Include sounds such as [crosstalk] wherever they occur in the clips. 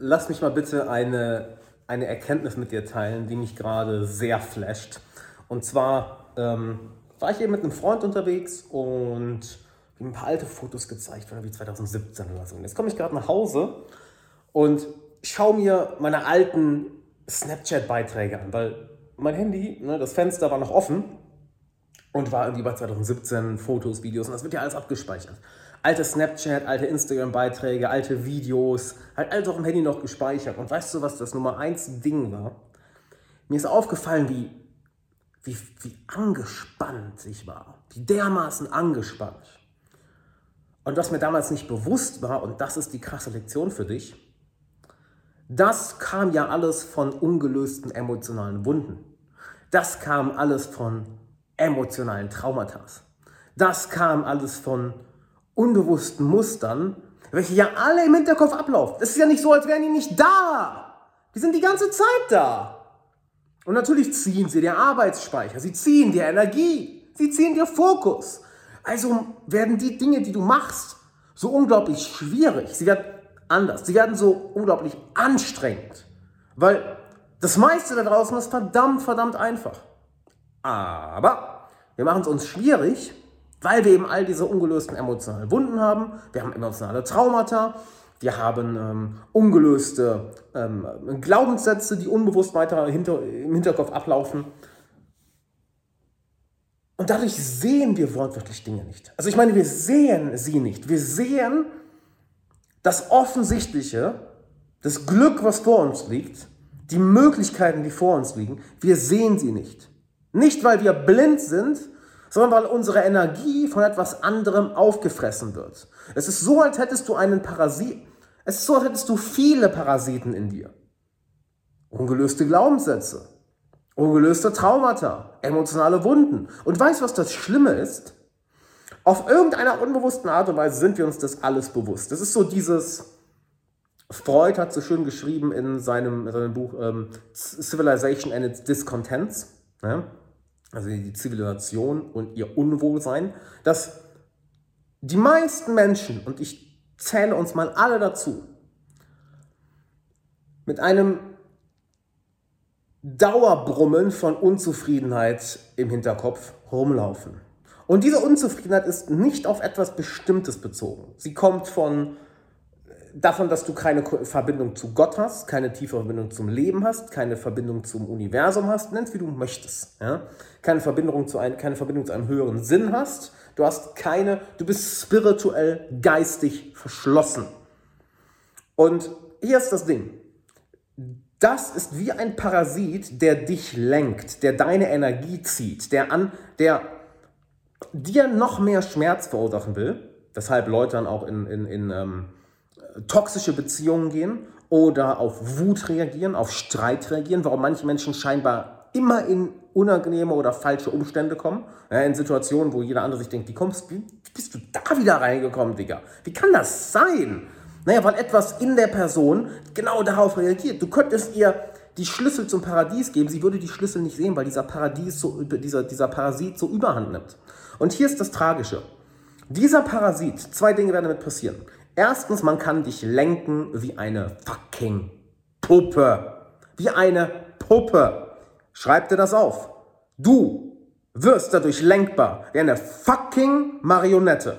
lass mich mal bitte eine, eine Erkenntnis mit dir teilen, die mich gerade sehr flasht. Und zwar ähm, war ich eben mit einem Freund unterwegs und ihm ein paar alte Fotos gezeigt, wie 2017 oder so. Und jetzt komme ich gerade nach Hause und schaue mir meine alten Snapchat-Beiträge an, weil mein Handy, ne, das Fenster war noch offen und war irgendwie bei 2017 Fotos, Videos und das wird ja alles abgespeichert. Alte Snapchat, alte Instagram-Beiträge, alte Videos, halt alles auf dem Handy noch gespeichert. Und weißt du, was das Nummer eins Ding war? Mir ist aufgefallen, wie, wie, wie angespannt ich war. Wie dermaßen angespannt. Und was mir damals nicht bewusst war, und das ist die krasse Lektion für dich, das kam ja alles von ungelösten emotionalen Wunden. Das kam alles von emotionalen Traumata. Das kam alles von unbewussten Mustern, welche ja alle im Hinterkopf ablaufen. Es ist ja nicht so, als wären die nicht da. Die sind die ganze Zeit da. Und natürlich ziehen sie dir Arbeitsspeicher, sie ziehen dir Energie, sie ziehen dir Fokus. Also werden die Dinge, die du machst, so unglaublich schwierig. Sie werden anders. Sie werden so unglaublich anstrengend. Weil das meiste da draußen ist verdammt, verdammt einfach. Aber wir machen es uns schwierig, weil wir eben all diese ungelösten emotionalen Wunden haben. Wir haben emotionale Traumata. Wir haben ähm, ungelöste ähm, Glaubenssätze, die unbewusst weiter hinter, im Hinterkopf ablaufen. Und dadurch sehen wir wortwörtlich Dinge nicht. Also ich meine, wir sehen sie nicht. Wir sehen das Offensichtliche, das Glück, was vor uns liegt, die Möglichkeiten, die vor uns liegen, wir sehen sie nicht. Nicht, weil wir blind sind, sondern weil unsere Energie von etwas anderem aufgefressen wird. Es ist so, als hättest du einen Parasit. Es ist so, als hättest du viele Parasiten in dir. Ungelöste Glaubenssätze, ungelöste Traumata, emotionale Wunden. Und weißt du, was das Schlimme ist? Auf irgendeiner unbewussten Art und Weise sind wir uns das alles bewusst. Das ist so dieses, Freud hat so schön geschrieben in seinem, in seinem Buch ähm, Civilization and its Discontents, ja? Also die Zivilisation und ihr Unwohlsein, dass die meisten Menschen, und ich zähle uns mal alle dazu, mit einem Dauerbrummen von Unzufriedenheit im Hinterkopf rumlaufen. Und diese Unzufriedenheit ist nicht auf etwas Bestimmtes bezogen. Sie kommt von davon, dass du keine Verbindung zu Gott hast, keine tiefe Verbindung zum Leben hast, keine Verbindung zum Universum hast, nennst wie du möchtest. Ja? Keine, Verbindung zu ein, keine Verbindung zu einem höheren Sinn hast. Du hast keine, du bist spirituell, geistig verschlossen. Und hier ist das Ding. Das ist wie ein Parasit, der dich lenkt, der deine Energie zieht, der an, der dir noch mehr Schmerz verursachen will, weshalb Leute dann auch in, in, in ähm, toxische Beziehungen gehen oder auf Wut reagieren, auf Streit reagieren, warum manche Menschen scheinbar immer in unangenehme oder falsche Umstände kommen, in Situationen, wo jeder andere sich denkt, wie kommst wie bist du da wieder reingekommen, Digga? Wie kann das sein? Naja, weil etwas in der Person genau darauf reagiert. Du könntest ihr die Schlüssel zum Paradies geben, sie würde die Schlüssel nicht sehen, weil dieser Paradies so, dieser, dieser Parasit so überhand nimmt. Und hier ist das Tragische. Dieser Parasit, zwei Dinge werden damit passieren. Erstens, man kann dich lenken wie eine fucking Puppe. Wie eine Puppe. Schreib dir das auf. Du wirst dadurch lenkbar wie eine fucking Marionette.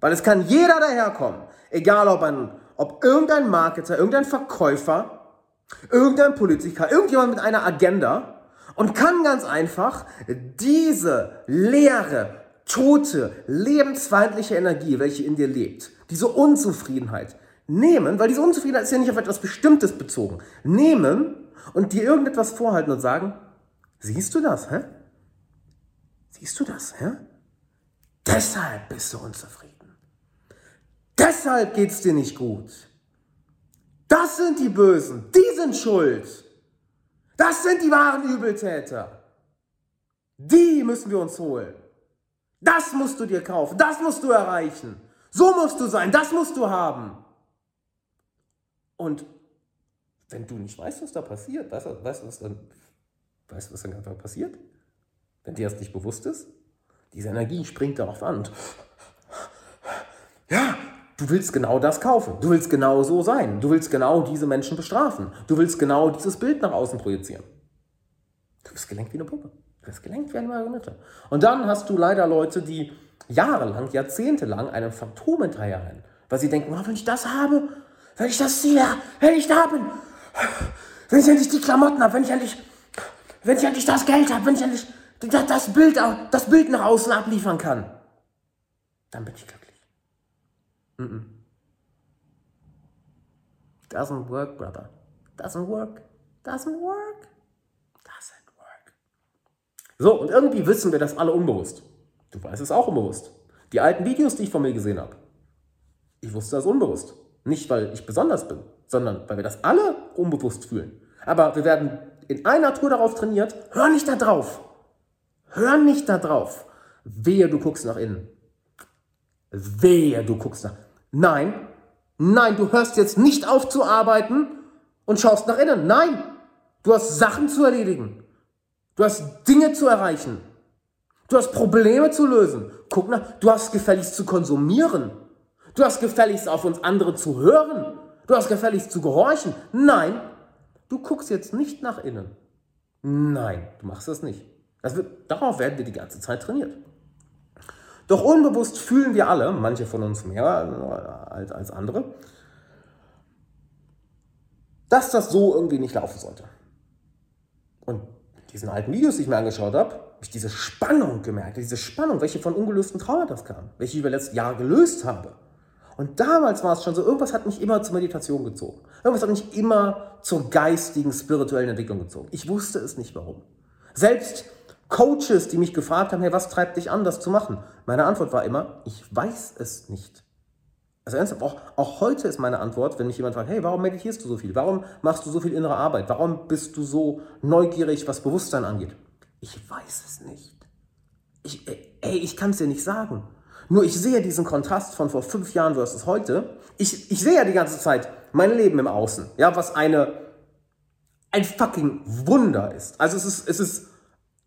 Weil es kann jeder daherkommen. Egal ob, ein, ob irgendein Marketer, irgendein Verkäufer, irgendein Politiker, irgendjemand mit einer Agenda und kann ganz einfach diese leere, tote, lebensfeindliche Energie, welche in dir lebt, diese Unzufriedenheit nehmen, weil diese Unzufriedenheit ist ja nicht auf etwas Bestimmtes bezogen, nehmen und dir irgendetwas vorhalten und sagen, siehst du das, hä? Siehst du das, hä? Deshalb bist du unzufrieden. Deshalb geht's dir nicht gut. Das sind die Bösen, die sind schuld. Das sind die wahren Übeltäter. Die müssen wir uns holen. Das musst du dir kaufen, das musst du erreichen. So musst du sein, das musst du haben. Und wenn du nicht weißt, was da passiert, weißt du, weißt, was, dann, weißt was dann einfach passiert? Wenn dir das nicht bewusst ist? Diese Energie springt darauf an. ja, Du willst genau das kaufen. Du willst genau so sein. Du willst genau diese Menschen bestrafen. Du willst genau dieses Bild nach außen projizieren. Du bist gelenkt wie eine Puppe. Bist gelenkt wie eine Marionette. Und dann hast du leider Leute, die jahrelang, jahrzehntelang einem Phantom hinterherrennen, weil sie denken, oh, wenn ich das habe, wenn ich das sehe, wenn ich da bin, wenn ich endlich die Klamotten habe, wenn ich endlich, wenn ich endlich das Geld habe, wenn ich endlich das Bild, das Bild nach außen abliefern kann, dann bin ich glücklich. Mm -mm. Doesn't work, brother. Doesn't work. Doesn't work. So, und irgendwie wissen wir das alle unbewusst. Du weißt es auch unbewusst. Die alten Videos, die ich von mir gesehen habe, ich wusste das unbewusst. Nicht, weil ich besonders bin, sondern weil wir das alle unbewusst fühlen. Aber wir werden in einer Tour darauf trainiert, hör nicht da drauf. Hör nicht da drauf. Wehe, du guckst nach innen. Wehe, du guckst nach. Nein, nein, du hörst jetzt nicht auf zu arbeiten und schaust nach innen. Nein, du hast Sachen zu erledigen. Du hast Dinge zu erreichen. Du hast Probleme zu lösen. Guck nach, du hast gefälligst zu konsumieren. Du hast gefälligst auf uns andere zu hören. Du hast gefälligst zu gehorchen. Nein, du guckst jetzt nicht nach innen. Nein, du machst das nicht. Das wird, darauf werden wir die ganze Zeit trainiert. Doch unbewusst fühlen wir alle, manche von uns mehr als, andere, dass das so irgendwie nicht laufen sollte. Und diesen alten Videos, die ich mir angeschaut habe, habe ich diese Spannung gemerkt, diese Spannung, welche von ungelösten Traumata kam, welche ich über letzte Jahre gelöst habe. Und damals war es schon so, irgendwas hat mich immer zur Meditation gezogen. Irgendwas hat mich immer zur geistigen, spirituellen Entwicklung gezogen. Ich wusste es nicht warum. Selbst Coaches, die mich gefragt haben, hey, was treibt dich an, das zu machen? Meine Antwort war immer, ich weiß es nicht. Also ernsthaft, auch, auch heute ist meine Antwort, wenn mich jemand fragt, hey, warum meditierst du so viel? Warum machst du so viel innere Arbeit? Warum bist du so neugierig, was Bewusstsein angeht? Ich weiß es nicht. Ich, ey, ich kann es dir nicht sagen. Nur ich sehe diesen Kontrast von vor fünf Jahren versus heute. Ich, ich sehe ja die ganze Zeit mein Leben im Außen, ja, was eine, ein fucking Wunder ist. Also es ist, es ist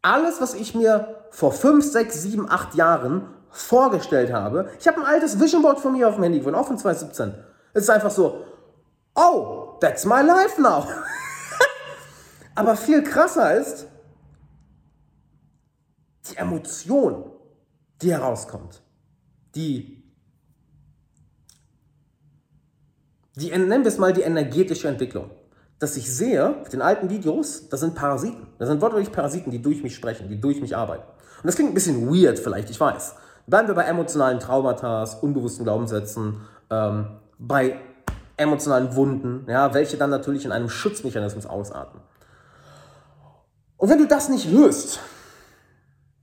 alles, was ich mir vor 5, 6, 7, 8 Jahren vorgestellt habe. Ich habe ein altes Vision Board von mir auf dem Handy gewonnen, auch von 2017. Es ist einfach so, oh, that's my life now. [laughs] Aber viel krasser ist die Emotion, die herauskommt. Die, die nennen wir es mal die energetische Entwicklung dass ich sehe, auf den alten Videos, das sind Parasiten. Das sind wortwörtlich Parasiten, die durch mich sprechen, die durch mich arbeiten. Und das klingt ein bisschen weird vielleicht, ich weiß. Bleiben wir bei emotionalen Traumata, unbewussten Glaubenssätzen, ähm, bei emotionalen Wunden, ja, welche dann natürlich in einem Schutzmechanismus ausarten. Und wenn du das nicht löst,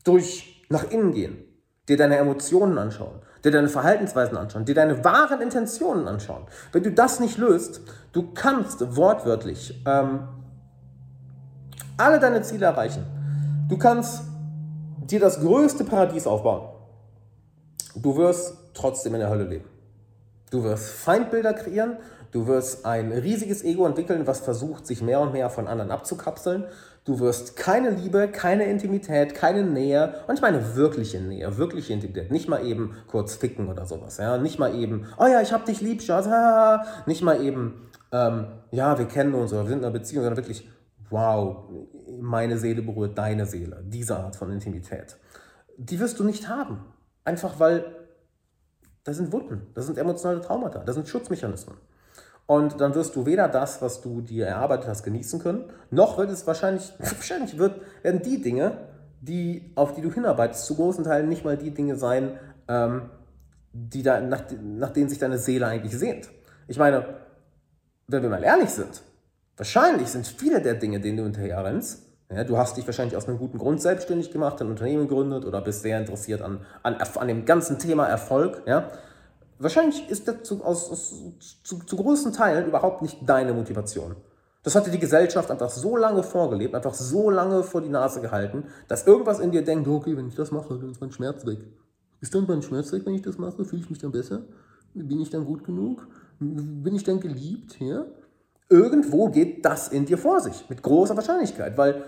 durch nach innen gehen, dir deine Emotionen anschauen, dir deine Verhaltensweisen anschauen, dir deine wahren Intentionen anschauen. Wenn du das nicht löst, du kannst wortwörtlich ähm, alle deine Ziele erreichen. Du kannst dir das größte Paradies aufbauen. Du wirst trotzdem in der Hölle leben. Du wirst Feindbilder kreieren, du wirst ein riesiges Ego entwickeln, was versucht, sich mehr und mehr von anderen abzukapseln. Du wirst keine Liebe, keine Intimität, keine Nähe, und ich meine wirkliche Nähe, wirkliche Intimität, nicht mal eben kurz ficken oder sowas, ja, nicht mal eben, oh ja, ich hab dich lieb, Schatz, nicht mal eben, ähm, ja, wir kennen uns oder wir sind in einer Beziehung, sondern wirklich, wow, meine Seele berührt deine Seele, diese Art von Intimität. Die wirst du nicht haben, einfach weil das sind Wunden, das sind emotionale Traumata, das sind Schutzmechanismen. Und dann wirst du weder das, was du dir erarbeitet hast, genießen können, noch wird es wahrscheinlich, [laughs] wahrscheinlich wird, werden die Dinge, die, auf die du hinarbeitest, zu großen Teilen nicht mal die Dinge sein, ähm, die da, nach, nach denen sich deine Seele eigentlich sehnt. Ich meine, wenn wir mal ehrlich sind, wahrscheinlich sind viele der Dinge, denen du hinterher rennst, ja, du hast dich wahrscheinlich aus einem guten Grund selbstständig gemacht, ein Unternehmen gegründet oder bist sehr interessiert an, an, an dem ganzen Thema Erfolg. Ja? Wahrscheinlich ist das zu, aus, aus, zu, zu großen Teilen überhaupt nicht deine Motivation. Das hatte die Gesellschaft einfach so lange vorgelebt, einfach so lange vor die Nase gehalten, dass irgendwas in dir denkt, okay, wenn ich das mache, dann ist mein Schmerz weg. Ist dann mein Schmerz weg, wenn ich das mache? Fühle ich mich dann besser? Bin ich dann gut genug? Bin ich dann geliebt? Ja? Irgendwo geht das in dir vor sich, mit großer Wahrscheinlichkeit, weil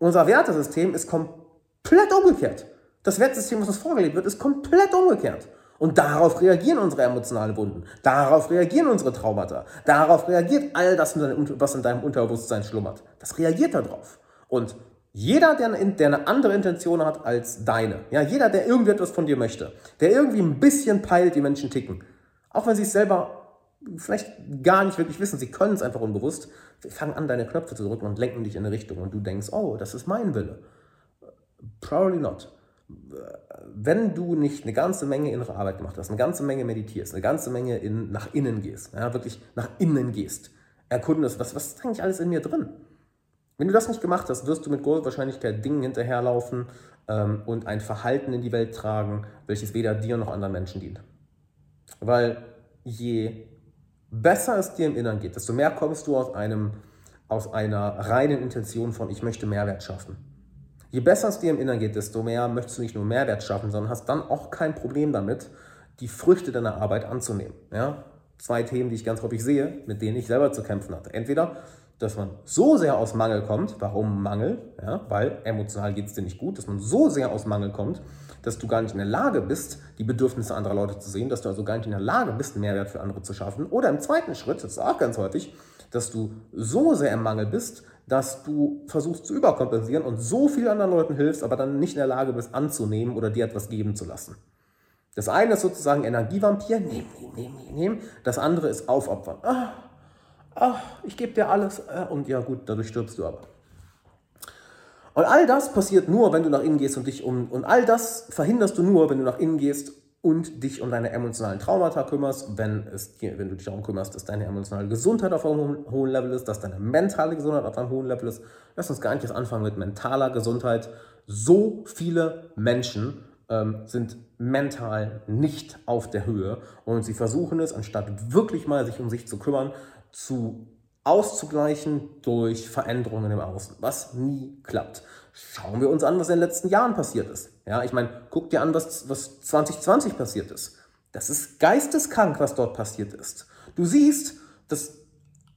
unser Wertesystem ist komplett umgekehrt. Das Wertesystem, was uns vorgelebt wird, ist komplett umgekehrt. Und darauf reagieren unsere emotionalen Wunden. Darauf reagieren unsere Traumata. Darauf reagiert all das, was in deinem Unterbewusstsein schlummert. Das reagiert darauf. Und jeder, der eine, der eine andere Intention hat als deine, ja, jeder, der irgendetwas von dir möchte, der irgendwie ein bisschen peilt, wie Menschen ticken, auch wenn sie es selber vielleicht gar nicht wirklich wissen, sie können es einfach unbewusst, fangen an, deine Knöpfe zu drücken und lenken dich in eine Richtung und du denkst, oh, das ist mein Wille. Probably not wenn du nicht eine ganze Menge innere Arbeit gemacht hast, eine ganze Menge meditierst, eine ganze Menge in, nach innen gehst, ja, wirklich nach innen gehst, erkundest, was, was ist eigentlich alles in mir drin? Wenn du das nicht gemacht hast, wirst du mit großer Wahrscheinlichkeit Dingen hinterherlaufen ähm, und ein Verhalten in die Welt tragen, welches weder dir noch anderen Menschen dient. Weil je besser es dir im Innern geht, desto mehr kommst du aus, einem, aus einer reinen Intention von, ich möchte Mehrwert schaffen. Je besser es dir im Inneren geht, desto mehr möchtest du nicht nur Mehrwert schaffen, sondern hast dann auch kein Problem damit, die Früchte deiner Arbeit anzunehmen. Ja? Zwei Themen, die ich ganz häufig sehe, mit denen ich selber zu kämpfen hatte. Entweder, dass man so sehr aus Mangel kommt, warum Mangel? Ja, weil emotional geht es dir nicht gut, dass man so sehr aus Mangel kommt, dass du gar nicht in der Lage bist, die Bedürfnisse anderer Leute zu sehen, dass du also gar nicht in der Lage bist, einen Mehrwert für andere zu schaffen. Oder im zweiten Schritt, das ist auch ganz häufig, dass du so sehr im Mangel bist, dass du versuchst zu überkompensieren und so vielen anderen Leuten hilfst, aber dann nicht in der Lage bist anzunehmen oder dir etwas geben zu lassen. Das eine ist sozusagen Energievampir, nehmen, nehmen, nehmen, nehmen. Das andere ist aufopfern. Ah, ah, ich gebe dir alles äh, und ja gut, dadurch stirbst du aber. Und all das passiert nur, wenn du nach innen gehst und dich um. Und all das verhinderst du nur, wenn du nach innen gehst und dich um deine emotionalen Traumata kümmerst, wenn, es, wenn du dich darum kümmerst, dass deine emotionale Gesundheit auf einem hohen Level ist, dass deine mentale Gesundheit auf einem hohen Level ist. Lass uns gar nicht erst anfangen mit mentaler Gesundheit. So viele Menschen ähm, sind mental nicht auf der Höhe und sie versuchen es, anstatt wirklich mal sich um sich zu kümmern, zu auszugleichen durch Veränderungen im Außen, was nie klappt. Schauen wir uns an, was in den letzten Jahren passiert ist. Ja, ich meine, guck dir an, was, was 2020 passiert ist. Das ist geisteskrank, was dort passiert ist. Du siehst, dass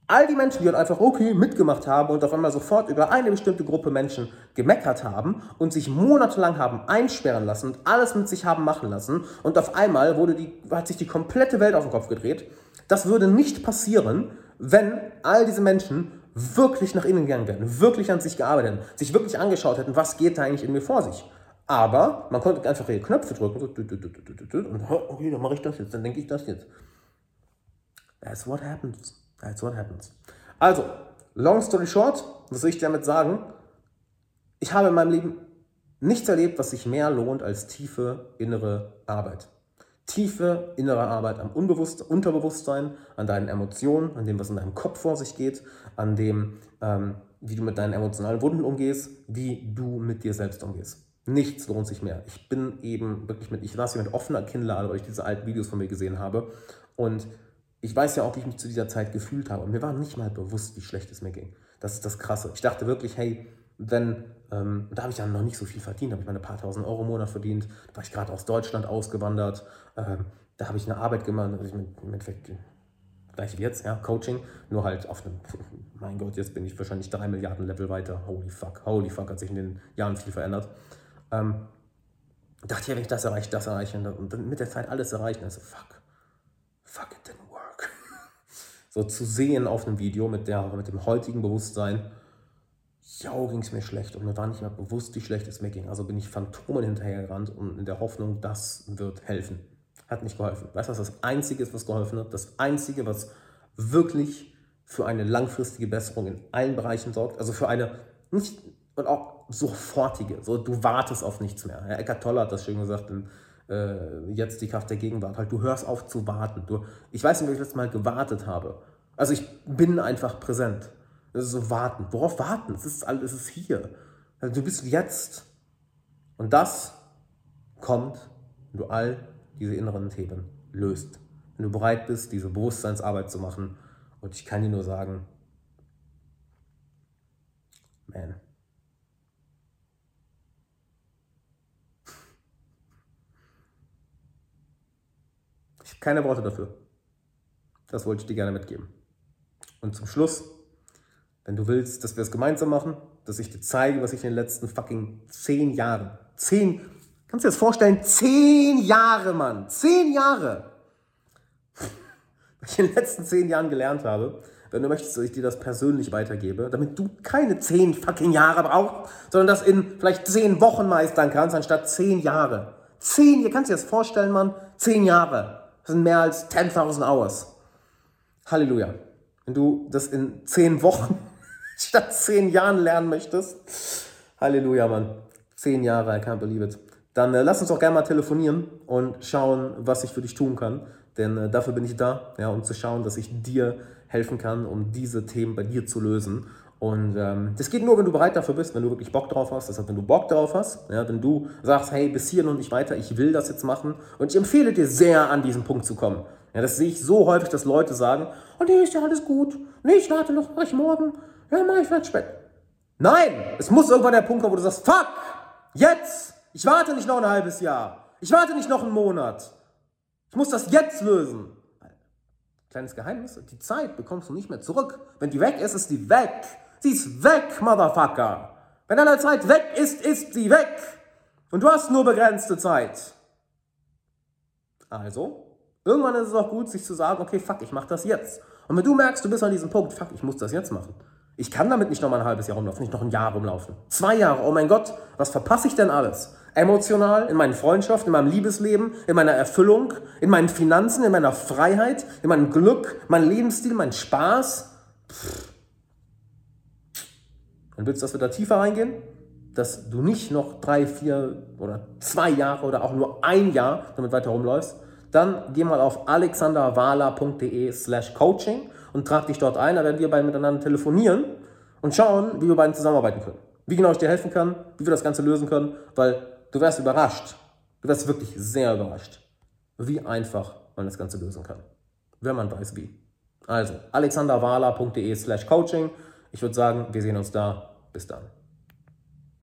all die Menschen, die dort einfach okay mitgemacht haben und auf einmal sofort über eine bestimmte Gruppe Menschen gemeckert haben und sich monatelang haben einsperren lassen und alles mit sich haben machen lassen und auf einmal wurde die, hat sich die komplette Welt auf den Kopf gedreht. Das würde nicht passieren, wenn all diese Menschen wirklich nach innen gegangen wären, wirklich an sich gearbeitet hätten, sich wirklich angeschaut hätten, was geht da eigentlich in mir vor sich. Aber man konnte einfach ihre Knöpfe drücken so, und okay, dann mache ich das jetzt, dann denke ich das jetzt. That's what happens. That's what happens. Also, long story short, was will ich damit sagen? Ich habe in meinem Leben nichts erlebt, was sich mehr lohnt als tiefe innere Arbeit tiefe innere Arbeit am Unbewusst Unterbewusstsein, an deinen Emotionen, an dem, was in deinem Kopf vor sich geht, an dem, ähm, wie du mit deinen emotionalen Wunden umgehst, wie du mit dir selbst umgehst. Nichts lohnt sich mehr. Ich bin eben wirklich mit, ich saß hier mit offener Kinnlade, weil ich diese alten Videos von mir gesehen habe. Und ich weiß ja auch, wie ich mich zu dieser Zeit gefühlt habe. Und mir war nicht mal bewusst, wie schlecht es mir ging. Das ist das Krasse. Ich dachte wirklich, hey, wenn, ähm, da habe ich dann noch nicht so viel verdient, habe ich mal ein paar tausend Euro im Monat verdient, da war ich gerade aus Deutschland ausgewandert, ähm, da habe ich eine Arbeit gemacht, also ich im Endeffekt gleich wie jetzt, ja, Coaching, nur halt auf einem, [laughs] mein Gott, jetzt bin ich wahrscheinlich drei Milliarden Level weiter, holy fuck, holy fuck, hat sich in den Jahren viel verändert. Ähm, dachte ja, wenn ich das erreiche, das erreiche und dann mit der Zeit alles erreichen, also fuck, fuck, it didn't work. [laughs] so zu sehen auf einem Video mit, der, mit dem heutigen Bewusstsein, jau, ging es mir schlecht und mir war nicht mehr bewusst, wie schlecht es mir ging. Also bin ich Phantomen hinterhergerannt und in der Hoffnung, das wird helfen. Hat nicht geholfen. Weißt du, was das Einzige ist, was geholfen hat? Das Einzige, was wirklich für eine langfristige Besserung in allen Bereichen sorgt, also für eine nicht und auch sofortige, so du wartest auf nichts mehr. Ja, Eckart Tolle hat das schön gesagt in äh, Jetzt die Kraft der Gegenwart. Halt, du hörst auf zu warten. Du, ich weiß nicht, wie ich letztes Mal gewartet habe. Also ich bin einfach präsent. Das ist so warten. Worauf warten? Es ist, alles, es ist hier. Also du bist jetzt. Und das kommt, wenn du all diese inneren Themen löst. Wenn du bereit bist, diese Bewusstseinsarbeit zu machen. Und ich kann dir nur sagen, man. Ich habe keine Worte dafür. Das wollte ich dir gerne mitgeben. Und zum Schluss wenn du willst, dass wir es gemeinsam machen, dass ich dir zeige, was ich in den letzten fucking zehn Jahren, zehn, Kannst du dir das vorstellen? Zehn Jahre, Mann. Zehn Jahre. [laughs] Was ich in den letzten zehn Jahren gelernt habe, wenn du möchtest, dass ich dir das persönlich weitergebe, damit du keine zehn fucking Jahre brauchst, sondern das in vielleicht zehn Wochen meistern kannst, anstatt zehn Jahre. Zehn, ihr kannst dir das vorstellen, Mann? Zehn Jahre. Das sind mehr als 10.000 Hours. Halleluja. Wenn du das in zehn Wochen [laughs] statt zehn Jahren lernen möchtest, Halleluja, Mann. Zehn Jahre, I can't believe it. Dann äh, lass uns doch gerne mal telefonieren und schauen, was ich für dich tun kann. Denn äh, dafür bin ich da, ja, um zu schauen, dass ich dir helfen kann, um diese Themen bei dir zu lösen. Und ähm, das geht nur, wenn du bereit dafür bist, wenn du wirklich Bock drauf hast. Das heißt, wenn du Bock drauf hast, ja, wenn du sagst, hey, bis hier und nicht weiter, ich will das jetzt machen. Und ich empfehle dir sehr, an diesen Punkt zu kommen. Ja, das sehe ich so häufig, dass Leute sagen, oh nee, ist ja alles gut. Nee, ich warte noch, mach ich morgen. Ja, mach ich vielleicht spät. Nein, es muss irgendwann der Punkt kommen, wo du sagst, fuck, jetzt, ich warte nicht noch ein halbes Jahr. Ich warte nicht noch einen Monat. Ich muss das jetzt lösen. Kleines Geheimnis, die Zeit bekommst du nicht mehr zurück. Wenn die weg ist, ist die weg. Sie ist weg, Motherfucker. Wenn deine Zeit weg ist, ist sie weg. Und du hast nur begrenzte Zeit. Also, irgendwann ist es auch gut, sich zu sagen, okay, fuck, ich mach das jetzt. Und wenn du merkst, du bist an diesem Punkt, fuck, ich muss das jetzt machen. Ich kann damit nicht noch mal ein halbes Jahr rumlaufen, nicht noch ein Jahr rumlaufen. Zwei Jahre, oh mein Gott, was verpasse ich denn alles? Emotional, in meinen Freundschaften, in meinem Liebesleben, in meiner Erfüllung, in meinen Finanzen, in meiner Freiheit, in meinem Glück, mein Lebensstil, mein Spaß. Pff. Und willst du, dass wir da tiefer reingehen? Dass du nicht noch drei, vier oder zwei Jahre oder auch nur ein Jahr damit weiter rumläufst? Dann geh mal auf alexanderwala.de slash coaching und trag dich dort ein. Da werden wir beide miteinander telefonieren und schauen, wie wir beiden zusammenarbeiten können. Wie genau ich dir helfen kann, wie wir das Ganze lösen können, weil Du wärst überrascht. Du wärst wirklich sehr überrascht, wie einfach man das Ganze lösen kann. Wenn man weiß wie. Also, alexanderwala.de slash coaching. Ich würde sagen, wir sehen uns da. Bis dann.